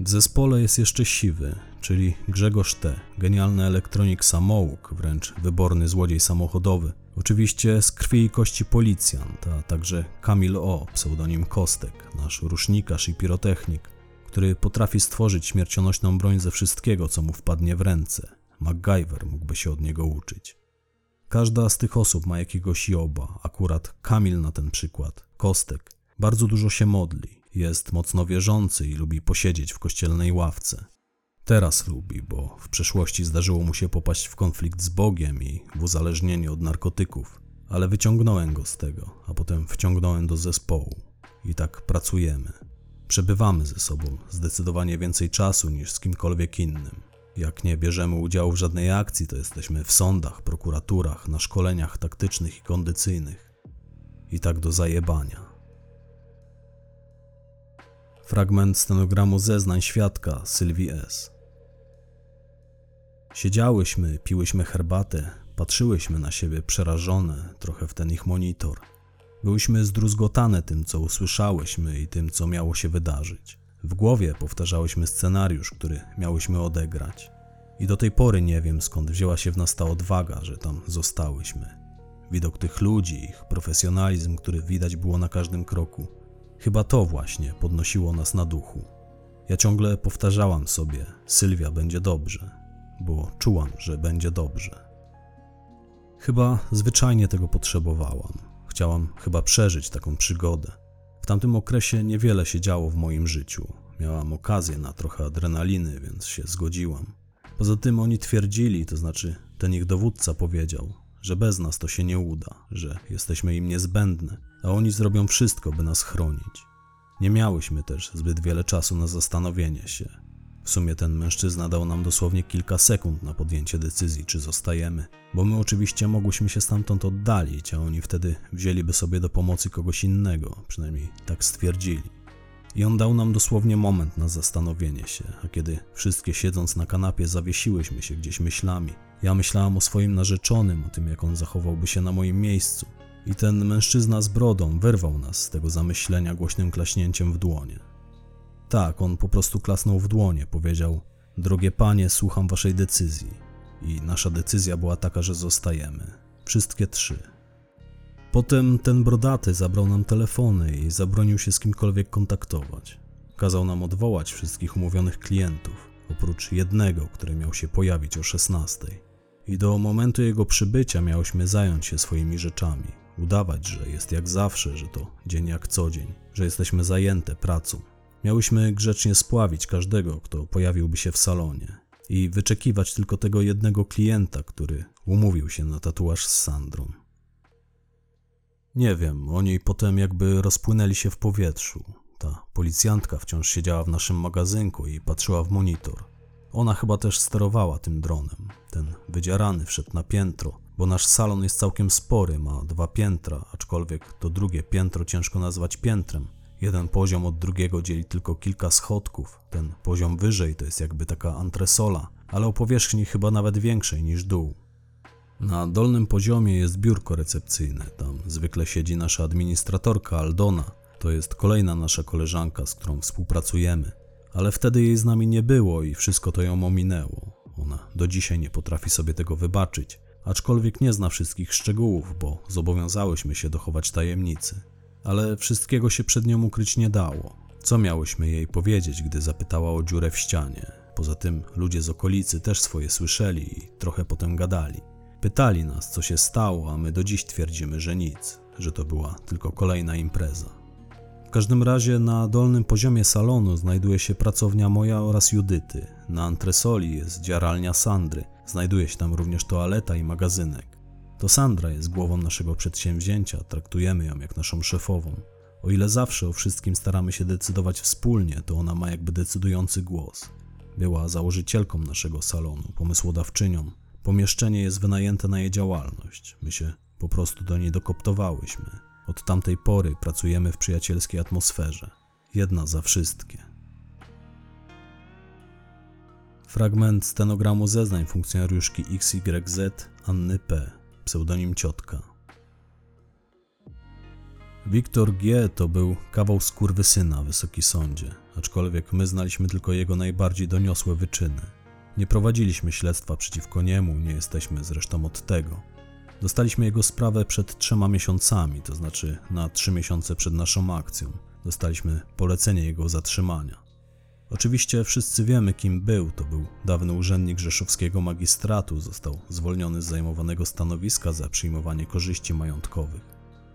W zespole jest jeszcze Siwy, czyli Grzegorz T., genialny elektronik samouk, wręcz wyborny złodziej samochodowy. Oczywiście z krwi i kości policjant, a także Kamil O., pseudonim Kostek, nasz rusznikarz i pirotechnik, który potrafi stworzyć śmiercionośną broń ze wszystkiego, co mu wpadnie w ręce. MacGyver mógłby się od niego uczyć. Każda z tych osób ma jakiegoś joba, akurat Kamil na ten przykład, Kostek. Bardzo dużo się modli, jest mocno wierzący i lubi posiedzieć w kościelnej ławce. Teraz lubi, bo w przeszłości zdarzyło mu się popaść w konflikt z Bogiem i w uzależnienie od narkotyków, ale wyciągnąłem go z tego, a potem wciągnąłem do zespołu. I tak pracujemy. Przebywamy ze sobą zdecydowanie więcej czasu niż z kimkolwiek innym. Jak nie bierzemy udziału w żadnej akcji, to jesteśmy w sądach, prokuraturach, na szkoleniach taktycznych i kondycyjnych. I tak do zajebania. Fragment stenogramu zeznań świadka Sylwii S. Siedziałyśmy, piłyśmy herbatę, patrzyłyśmy na siebie przerażone, trochę w ten ich monitor. Byłyśmy zdruzgotane tym, co usłyszałyśmy i tym, co miało się wydarzyć. W głowie powtarzałyśmy scenariusz, który miałyśmy odegrać. I do tej pory nie wiem, skąd wzięła się w nas ta odwaga, że tam zostałyśmy. Widok tych ludzi, ich profesjonalizm, który widać było na każdym kroku. Chyba to właśnie podnosiło nas na duchu. Ja ciągle powtarzałam sobie: Sylwia będzie dobrze, bo czułam, że będzie dobrze. Chyba zwyczajnie tego potrzebowałam. Chciałam chyba przeżyć taką przygodę. W tamtym okresie niewiele się działo w moim życiu. Miałam okazję na trochę adrenaliny, więc się zgodziłam. Poza tym oni twierdzili, to znaczy ten ich dowódca powiedział, że bez nas to się nie uda, że jesteśmy im niezbędne, a oni zrobią wszystko, by nas chronić. Nie miałyśmy też zbyt wiele czasu na zastanowienie się. W sumie ten mężczyzna dał nam dosłownie kilka sekund na podjęcie decyzji, czy zostajemy, bo my oczywiście mogłyśmy się stamtąd oddalić, a oni wtedy wzięliby sobie do pomocy kogoś innego, przynajmniej tak stwierdzili. I on dał nam dosłownie moment na zastanowienie się, a kiedy wszystkie siedząc na kanapie zawiesiłyśmy się gdzieś myślami, ja myślałam o swoim narzeczonym, o tym jak on zachowałby się na moim miejscu. I ten mężczyzna z brodą wyrwał nas z tego zamyślenia głośnym klaśnięciem w dłonie. Tak, on po prostu klasnął w dłonie, powiedział: Drogie panie, słucham waszej decyzji. I nasza decyzja była taka, że zostajemy. Wszystkie trzy. Potem ten brodaty zabrał nam telefony i zabronił się z kimkolwiek kontaktować. Kazał nam odwołać wszystkich umówionych klientów, oprócz jednego, który miał się pojawić o 16. I do momentu jego przybycia miałyśmy zająć się swoimi rzeczami, udawać, że jest jak zawsze, że to dzień jak co dzień, że jesteśmy zajęte pracą. Miałyśmy grzecznie spławić każdego, kto pojawiłby się w salonie i wyczekiwać tylko tego jednego klienta, który umówił się na tatuaż z Sandrą. Nie wiem, oni potem jakby rozpłynęli się w powietrzu. Ta policjantka wciąż siedziała w naszym magazynku i patrzyła w monitor. Ona chyba też sterowała tym dronem. Ten wydzierany wszedł na piętro, bo nasz salon jest całkiem spory, ma dwa piętra, aczkolwiek to drugie piętro ciężko nazwać piętrem. Jeden poziom od drugiego dzieli tylko kilka schodków. Ten poziom wyżej to jest jakby taka antresola, ale o powierzchni chyba nawet większej niż dół. Na dolnym poziomie jest biurko recepcyjne. Tam zwykle siedzi nasza administratorka Aldona. To jest kolejna nasza koleżanka, z którą współpracujemy. Ale wtedy jej z nami nie było i wszystko to ją ominęło. Ona do dzisiaj nie potrafi sobie tego wybaczyć, aczkolwiek nie zna wszystkich szczegółów, bo zobowiązałyśmy się dochować tajemnicy. Ale wszystkiego się przed nią ukryć nie dało. Co miałyśmy jej powiedzieć, gdy zapytała o dziurę w ścianie? Poza tym ludzie z okolicy też swoje słyszeli i trochę potem gadali. Pytali nas, co się stało, a my do dziś twierdzimy, że nic, że to była tylko kolejna impreza. W każdym razie na dolnym poziomie salonu znajduje się pracownia moja oraz Judyty. Na antresoli jest dziaralnia Sandry. Znajduje się tam również toaleta i magazynek. To Sandra jest głową naszego przedsięwzięcia, traktujemy ją jak naszą szefową. O ile zawsze o wszystkim staramy się decydować wspólnie, to ona ma jakby decydujący głos. Była założycielką naszego salonu, pomysłodawczynią, Pomieszczenie jest wynajęte na jej działalność. My się po prostu do niej dokoptowałyśmy. Od tamtej pory pracujemy w przyjacielskiej atmosferze. Jedna za wszystkie. Fragment stenogramu zeznań funkcjonariuszki XYZ Anny P. Pseudonim Ciotka. Wiktor G. to był kawał skurwysyna, wysoki sądzie, aczkolwiek my znaliśmy tylko jego najbardziej doniosłe wyczyny. Nie prowadziliśmy śledztwa przeciwko niemu, nie jesteśmy zresztą od tego. Dostaliśmy jego sprawę przed trzema miesiącami, to znaczy na trzy miesiące przed naszą akcją. Dostaliśmy polecenie jego zatrzymania. Oczywiście wszyscy wiemy, kim był. To był dawny urzędnik rzeszowskiego magistratu, został zwolniony z zajmowanego stanowiska za przyjmowanie korzyści majątkowych.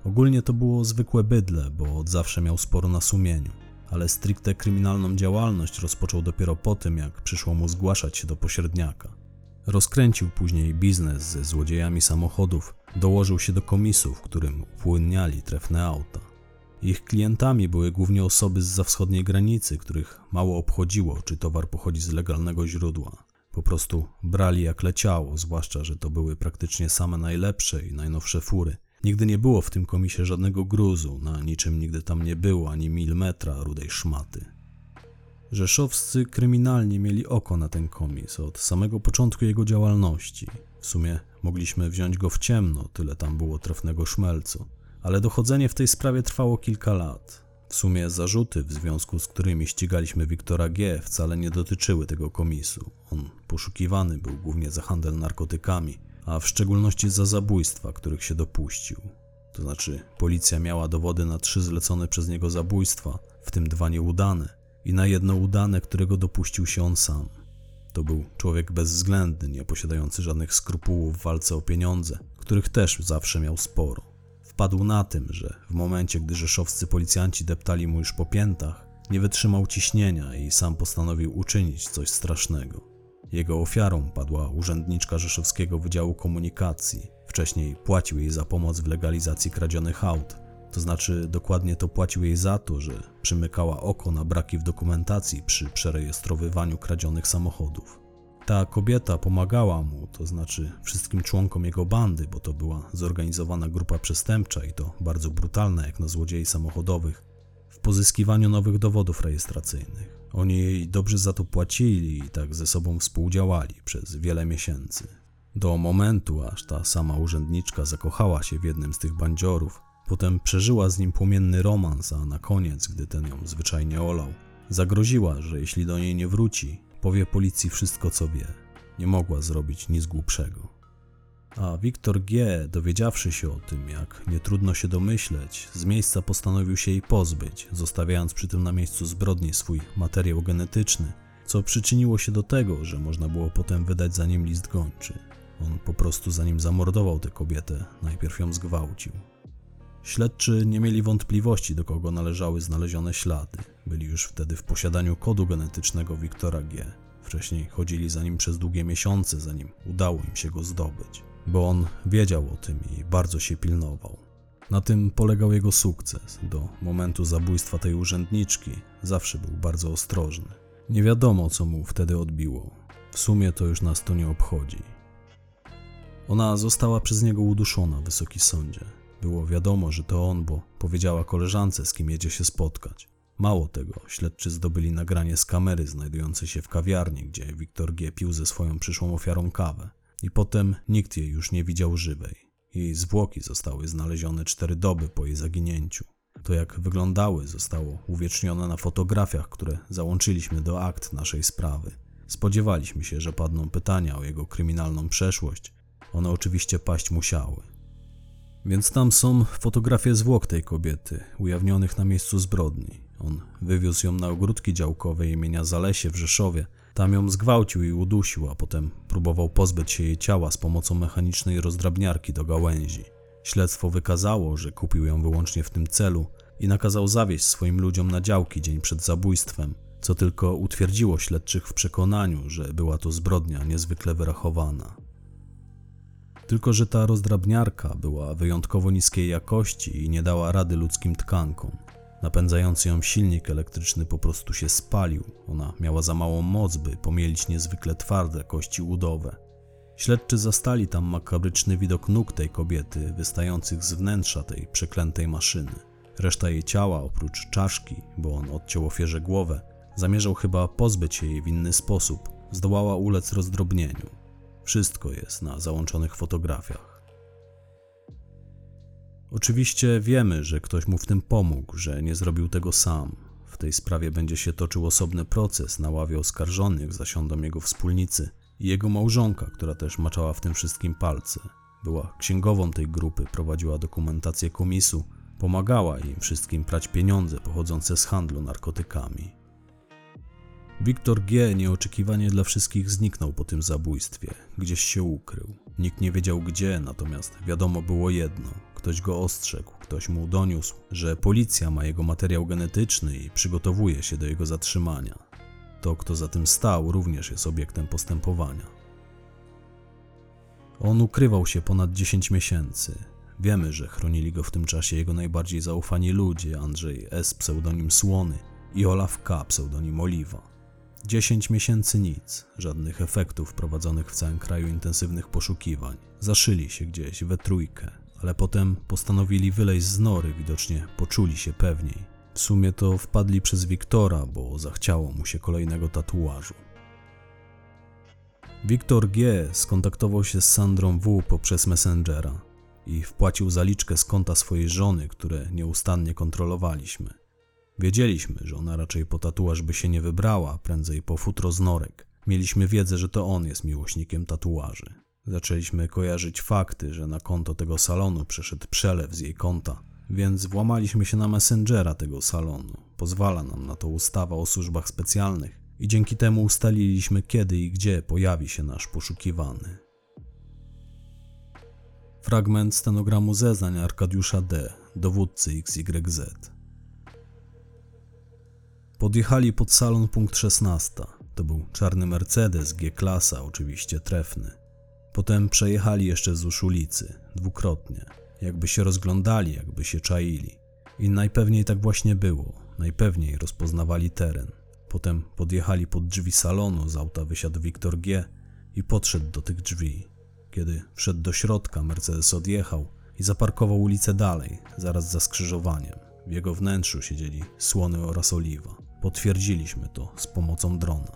Ogólnie to było zwykłe bydle, bo od zawsze miał sporo na sumieniu, ale stricte kryminalną działalność rozpoczął dopiero po tym, jak przyszło mu zgłaszać się do pośredniaka. Rozkręcił później biznes ze złodziejami samochodów, dołożył się do komisów, którym upłynniali trefne auta. Ich klientami były głównie osoby z wschodniej granicy, których mało obchodziło, czy towar pochodzi z legalnego źródła. Po prostu brali jak leciało, zwłaszcza, że to były praktycznie same najlepsze i najnowsze fury. Nigdy nie było w tym komisie żadnego gruzu, na niczym nigdy tam nie było ani milimetra rudej szmaty. Rzeszowscy kryminalni mieli oko na ten komis od samego początku jego działalności. W sumie mogliśmy wziąć go w ciemno, tyle tam było trefnego szmelcu. Ale dochodzenie w tej sprawie trwało kilka lat. W sumie zarzuty, w związku z którymi ścigaliśmy Wiktora G., wcale nie dotyczyły tego komisu. On poszukiwany był głównie za handel narkotykami, a w szczególności za zabójstwa, których się dopuścił. To znaczy, policja miała dowody na trzy zlecone przez niego zabójstwa, w tym dwa nieudane, i na jedno udane, którego dopuścił się on sam. To był człowiek bezwzględny, nie posiadający żadnych skrupułów w walce o pieniądze, których też zawsze miał sporo. Wpadł na tym, że w momencie, gdy rzeszowscy policjanci deptali mu już po piętach, nie wytrzymał ciśnienia i sam postanowił uczynić coś strasznego. Jego ofiarą padła urzędniczka Rzeszowskiego Wydziału Komunikacji. Wcześniej płacił jej za pomoc w legalizacji kradzionych aut. To znaczy, dokładnie to płacił jej za to, że przymykała oko na braki w dokumentacji przy przerejestrowywaniu kradzionych samochodów. Ta kobieta pomagała mu, to znaczy wszystkim członkom jego bandy, bo to była zorganizowana grupa przestępcza i to bardzo brutalna jak na złodziei samochodowych, w pozyskiwaniu nowych dowodów rejestracyjnych. Oni jej dobrze za to płacili i tak ze sobą współdziałali przez wiele miesięcy. Do momentu, aż ta sama urzędniczka zakochała się w jednym z tych bandziorów, potem przeżyła z nim płomienny romans, a na koniec, gdy ten ją zwyczajnie olał, zagroziła, że jeśli do niej nie wróci, powie policji wszystko, co wie. Nie mogła zrobić nic głupszego. A Wiktor G., dowiedziawszy się o tym, jak nie trudno się domyśleć, z miejsca postanowił się jej pozbyć, zostawiając przy tym na miejscu zbrodni swój materiał genetyczny, co przyczyniło się do tego, że można było potem wydać za nim list gończy. On po prostu zanim zamordował tę kobietę, najpierw ją zgwałcił. Śledczy nie mieli wątpliwości, do kogo należały znalezione ślady. Byli już wtedy w posiadaniu kodu genetycznego Wiktora G. Wcześniej chodzili za nim przez długie miesiące, zanim udało im się go zdobyć, bo on wiedział o tym i bardzo się pilnował. Na tym polegał jego sukces. Do momentu zabójstwa tej urzędniczki zawsze był bardzo ostrożny. Nie wiadomo, co mu wtedy odbiło. W sumie to już nas to nie obchodzi. Ona została przez niego uduszona, wysoki sądzie. Było wiadomo, że to on, bo powiedziała koleżance, z kim jedzie się spotkać. Mało tego, śledczy zdobyli nagranie z kamery znajdującej się w kawiarni, gdzie Wiktor G. pił ze swoją przyszłą ofiarą kawę. I potem nikt jej już nie widział żywej. Jej zwłoki zostały znalezione cztery doby po jej zaginięciu. To jak wyglądały zostało uwiecznione na fotografiach, które załączyliśmy do akt naszej sprawy. Spodziewaliśmy się, że padną pytania o jego kryminalną przeszłość. One oczywiście paść musiały. Więc tam są fotografie zwłok tej kobiety, ujawnionych na miejscu zbrodni. On wywiózł ją na ogródki działkowe imienia Zalesie w Rzeszowie. Tam ją zgwałcił i udusił, a potem próbował pozbyć się jej ciała z pomocą mechanicznej rozdrabniarki do gałęzi. Śledztwo wykazało, że kupił ją wyłącznie w tym celu i nakazał zawieźć swoim ludziom na działki dzień przed zabójstwem, co tylko utwierdziło śledczych w przekonaniu, że była to zbrodnia niezwykle wyrachowana. Tylko, że ta rozdrabniarka była wyjątkowo niskiej jakości i nie dała rady ludzkim tkankom. Napędzający ją silnik elektryczny po prostu się spalił. Ona miała za małą moc, by pomielić niezwykle twarde kości łudowe. Śledczy zastali tam makabryczny widok nóg tej kobiety wystających z wnętrza tej przeklętej maszyny. Reszta jej ciała, oprócz czaszki, bo on odciął ofierze głowę, zamierzał chyba pozbyć się jej w inny sposób, zdołała ulec rozdrobnieniu. Wszystko jest na załączonych fotografiach. Oczywiście wiemy, że ktoś mu w tym pomógł, że nie zrobił tego sam. W tej sprawie będzie się toczył osobny proces. Na ławie oskarżonych zasiądą jego wspólnicy i jego małżonka, która też maczała w tym wszystkim palce. Była księgową tej grupy, prowadziła dokumentację komisu, pomagała im wszystkim prać pieniądze pochodzące z handlu narkotykami. Wiktor G. nieoczekiwanie dla wszystkich zniknął po tym zabójstwie. Gdzieś się ukrył. Nikt nie wiedział gdzie, natomiast wiadomo było jedno. Ktoś go ostrzegł, ktoś mu doniósł, że policja ma jego materiał genetyczny i przygotowuje się do jego zatrzymania. To, kto za tym stał, również jest obiektem postępowania. On ukrywał się ponad 10 miesięcy. Wiemy, że chronili go w tym czasie jego najbardziej zaufani ludzie: Andrzej S., pseudonim Słony, i Olaf K., pseudonim Oliwa. 10 miesięcy nic, żadnych efektów prowadzonych w całym kraju intensywnych poszukiwań. Zaszyli się gdzieś we trójkę, ale potem postanowili wyleźć z nory, widocznie poczuli się pewniej. W sumie to wpadli przez Wiktora, bo zachciało mu się kolejnego tatuażu. Wiktor G. skontaktował się z Sandrą W. poprzez Messengera i wpłacił zaliczkę z konta swojej żony, które nieustannie kontrolowaliśmy. Wiedzieliśmy, że ona raczej po tatuaż by się nie wybrała, prędzej po futro z norek. Mieliśmy wiedzę, że to on jest miłośnikiem tatuaży. Zaczęliśmy kojarzyć fakty, że na konto tego salonu przeszedł przelew z jej konta, więc włamaliśmy się na messengera tego salonu. Pozwala nam na to ustawa o służbach specjalnych i dzięki temu ustaliliśmy kiedy i gdzie pojawi się nasz poszukiwany. Fragment stenogramu zeznań Arkadiusza D., dowódcy XYZ. Podjechali pod salon punkt 16. To był czarny Mercedes G-klasa, oczywiście trefny. Potem przejechali jeszcze wzdłuż ulicy, dwukrotnie, jakby się rozglądali, jakby się czaili. I najpewniej tak właśnie było, najpewniej rozpoznawali teren. Potem podjechali pod drzwi salonu, z auta wysiadł Wiktor G. i podszedł do tych drzwi. Kiedy wszedł do środka, Mercedes odjechał i zaparkował ulicę dalej, zaraz za skrzyżowaniem. W jego wnętrzu siedzieli Słony oraz Oliwa. Potwierdziliśmy to z pomocą drona.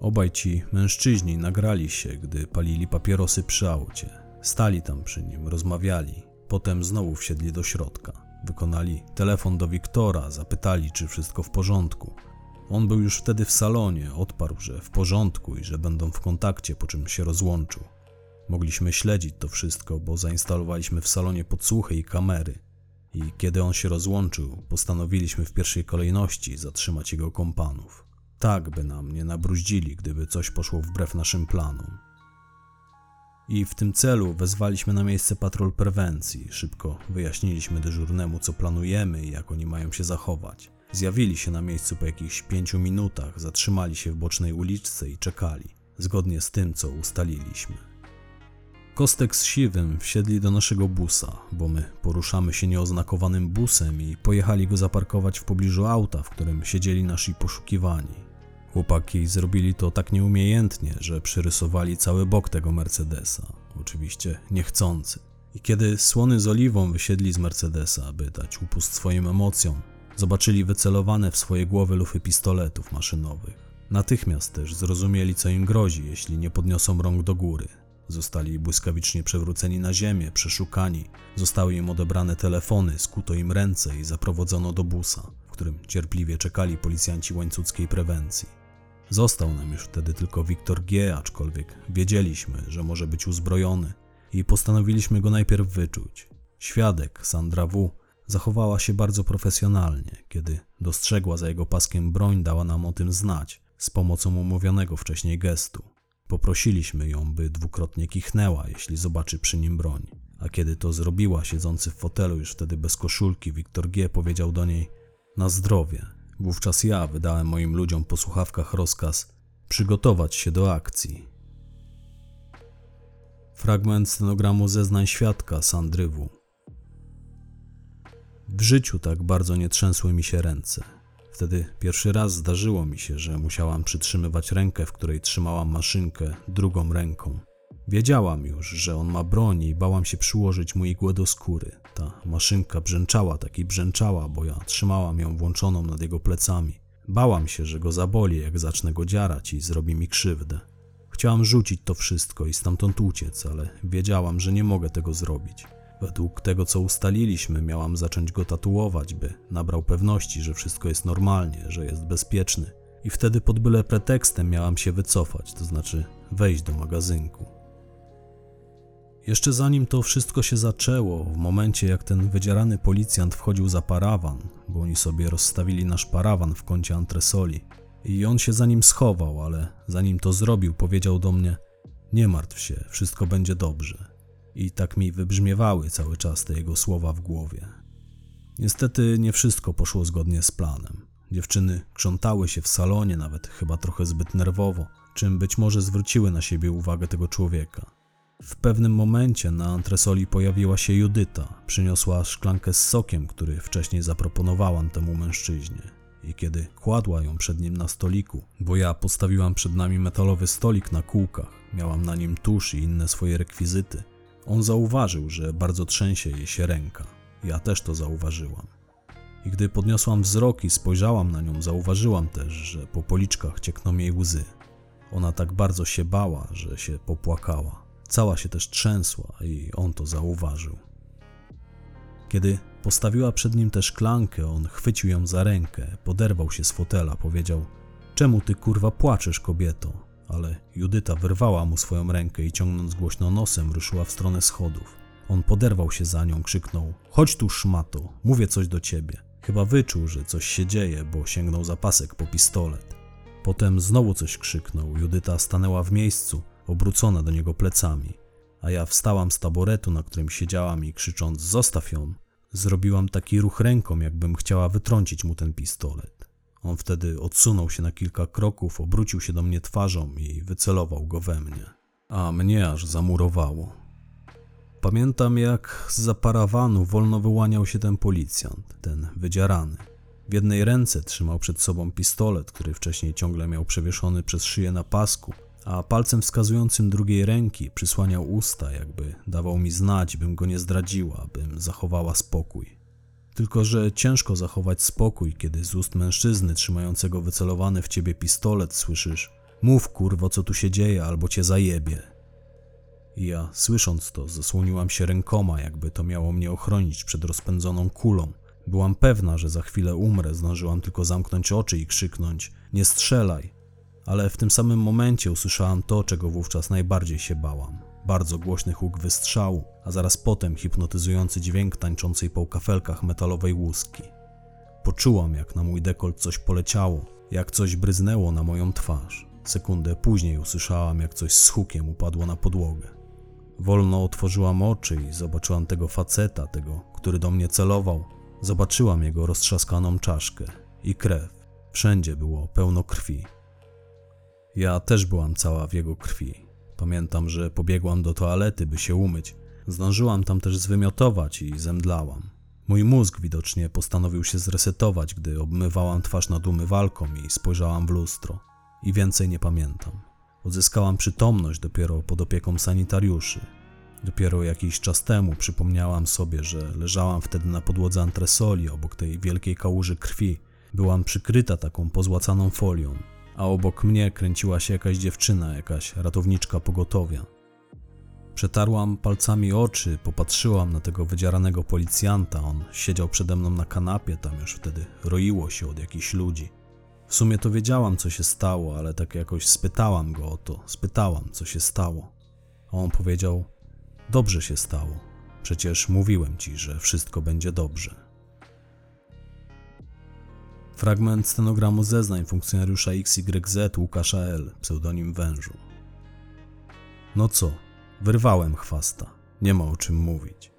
Obaj ci mężczyźni nagrali się, gdy palili papierosy przy aucie. Stali tam przy nim, rozmawiali. Potem znowu wsiedli do środka. Wykonali telefon do Wiktora, zapytali, czy wszystko w porządku. On był już wtedy w salonie, odparł, że w porządku i że będą w kontakcie, po czym się rozłączył. Mogliśmy śledzić to wszystko, bo zainstalowaliśmy w salonie podsłuchy i kamery. I kiedy on się rozłączył, postanowiliśmy w pierwszej kolejności zatrzymać jego kompanów. Tak, by nam nie nabruździli, gdyby coś poszło wbrew naszym planom. I w tym celu wezwaliśmy na miejsce patrol prewencji. Szybko wyjaśniliśmy dyżurnemu, co planujemy i jak oni mają się zachować. Zjawili się na miejscu po jakichś pięciu minutach, zatrzymali się w bocznej uliczce i czekali, zgodnie z tym, co ustaliliśmy. Kostek z Siwym wsiedli do naszego busa, bo my poruszamy się nieoznakowanym busem i pojechali go zaparkować w pobliżu auta, w którym siedzieli nasi poszukiwani. Chłopaki zrobili to tak nieumiejętnie, że przyrysowali cały bok tego Mercedesa, oczywiście niechcący. I kiedy słony z oliwą wysiedli z Mercedesa, by dać upust swoim emocjom, zobaczyli wycelowane w swoje głowy lufy pistoletów maszynowych. Natychmiast też zrozumieli, co im grozi, jeśli nie podniosą rąk do góry. Zostali błyskawicznie przewróceni na ziemię, przeszukani, zostały im odebrane telefony, skuto im ręce i zaprowadzono do busa, w którym cierpliwie czekali policjanci łańcuckiej prewencji. Został nam już wtedy tylko Wiktor G., aczkolwiek wiedzieliśmy, że może być uzbrojony i postanowiliśmy go najpierw wyczuć. Świadek, Sandra W., zachowała się bardzo profesjonalnie. Kiedy dostrzegła za jego paskiem broń, dała nam o tym znać z pomocą umówionego wcześniej gestu. Poprosiliśmy ją, by dwukrotnie kichnęła, jeśli zobaczy przy nim broń. A kiedy to zrobiła, siedzący w fotelu już wtedy bez koszulki, Wiktor G. powiedział do niej na zdrowie. Wówczas ja wydałem moim ludziom po słuchawkach rozkaz przygotować się do akcji. Fragment stenogramu zeznań świadka Sandry W. W życiu tak bardzo nie trzęsły mi się ręce. Wtedy pierwszy raz zdarzyło mi się, że musiałam przytrzymywać rękę, w której trzymałam maszynkę, drugą ręką. Wiedziałam już, że on ma broń i bałam się przyłożyć mu igłę do skóry. Ta maszynka brzęczała, tak i brzęczała, bo ja trzymałam ją włączoną nad jego plecami. Bałam się, że go zaboli, jak zacznę go dziarać i zrobi mi krzywdę. Chciałam rzucić to wszystko i stamtąd uciec, ale wiedziałam, że nie mogę tego zrobić. Według tego, co ustaliliśmy, miałam zacząć go tatuować, by nabrał pewności, że wszystko jest normalnie, że jest bezpieczny. I wtedy pod byle pretekstem miałam się wycofać, to znaczy wejść do magazynku. Jeszcze zanim to wszystko się zaczęło, w momencie jak ten wydzierany policjant wchodził za parawan, bo oni sobie rozstawili nasz parawan w kącie antresoli, i on się za nim schował, ale zanim to zrobił, powiedział do mnie: Nie martw się, wszystko będzie dobrze. I tak mi wybrzmiewały cały czas te jego słowa w głowie. Niestety nie wszystko poszło zgodnie z planem. Dziewczyny krzątały się w salonie, nawet chyba trochę zbyt nerwowo, czym być może zwróciły na siebie uwagę tego człowieka. W pewnym momencie na antresoli pojawiła się Judyta. Przyniosła szklankę z sokiem, który wcześniej zaproponowałam temu mężczyźnie. I kiedy kładła ją przed nim na stoliku, bo ja postawiłam przed nami metalowy stolik na kółkach, miałam na nim tusz i inne swoje rekwizyty, on zauważył, że bardzo trzęsie jej się ręka. Ja też to zauważyłam. I gdy podniosłam wzrok i spojrzałam na nią, zauważyłam też, że po policzkach ciekną jej łzy. Ona tak bardzo się bała, że się popłakała. Cała się też trzęsła i on to zauważył. Kiedy postawiła przed nim tę szklankę, on chwycił ją za rękę, poderwał się z fotela, powiedział: Czemu ty kurwa płaczesz, kobieto? Ale Judyta wyrwała mu swoją rękę i ciągnąc głośno nosem, ruszyła w stronę schodów. On poderwał się za nią, krzyknął: Chodź tu, szmato, mówię coś do ciebie. Chyba wyczuł, że coś się dzieje, bo sięgnął za pasek po pistolet. Potem znowu coś krzyknął. Judyta stanęła w miejscu, obrócona do niego plecami, a ja wstałam z taboretu, na którym siedziałam i krzycząc: Zostaw ją, zrobiłam taki ruch ręką, jakbym chciała wytrącić mu ten pistolet. On wtedy odsunął się na kilka kroków, obrócił się do mnie twarzą i wycelował go we mnie. A mnie aż zamurowało. Pamiętam, jak z parawanu wolno wyłaniał się ten policjant, ten wydzierany. W jednej ręce trzymał przed sobą pistolet, który wcześniej ciągle miał przewieszony przez szyję na pasku, a palcem wskazującym drugiej ręki przysłaniał usta, jakby dawał mi znać, bym go nie zdradziła, bym zachowała spokój. Tylko, że ciężko zachować spokój, kiedy z ust mężczyzny trzymającego wycelowany w ciebie pistolet słyszysz: Mów kurwo, co tu się dzieje, albo cię zajebie. I ja, słysząc to, zasłoniłam się rękoma, jakby to miało mnie ochronić przed rozpędzoną kulą. Byłam pewna, że za chwilę umrę, zdążyłam tylko zamknąć oczy i krzyknąć: Nie strzelaj! Ale w tym samym momencie usłyszałam to, czego wówczas najbardziej się bałam bardzo głośny huk wystrzału, a zaraz potem hipnotyzujący dźwięk tańczącej po kafelkach metalowej łuski. Poczułam, jak na mój dekolt coś poleciało, jak coś bryznęło na moją twarz. Sekundę później usłyszałam, jak coś z hukiem upadło na podłogę. Wolno otworzyłam oczy i zobaczyłam tego faceta, tego, który do mnie celował. Zobaczyłam jego roztrzaskaną czaszkę i krew. Wszędzie było pełno krwi. Ja też byłam cała w jego krwi. Pamiętam, że pobiegłam do toalety, by się umyć. Zdążyłam tam też zwymiotować i zemdlałam. Mój mózg widocznie postanowił się zresetować, gdy obmywałam twarz nad umywalką i spojrzałam w lustro. I więcej nie pamiętam. Odzyskałam przytomność dopiero pod opieką sanitariuszy. Dopiero jakiś czas temu przypomniałam sobie, że leżałam wtedy na podłodze antresoli obok tej wielkiej kałuży krwi. Byłam przykryta taką pozłacaną folią a obok mnie kręciła się jakaś dziewczyna, jakaś ratowniczka pogotowia. Przetarłam palcami oczy, popatrzyłam na tego wydzieranego policjanta. On siedział przede mną na kanapie, tam już wtedy roiło się od jakichś ludzi. W sumie to wiedziałam, co się stało, ale tak jakoś spytałam go o to. Spytałam, co się stało. A on powiedział: Dobrze się stało. Przecież mówiłem ci, że wszystko będzie dobrze. Fragment stenogramu zeznań funkcjonariusza XYZ Łukasza L., pseudonim Wężu. No co, wyrwałem chwasta, nie ma o czym mówić.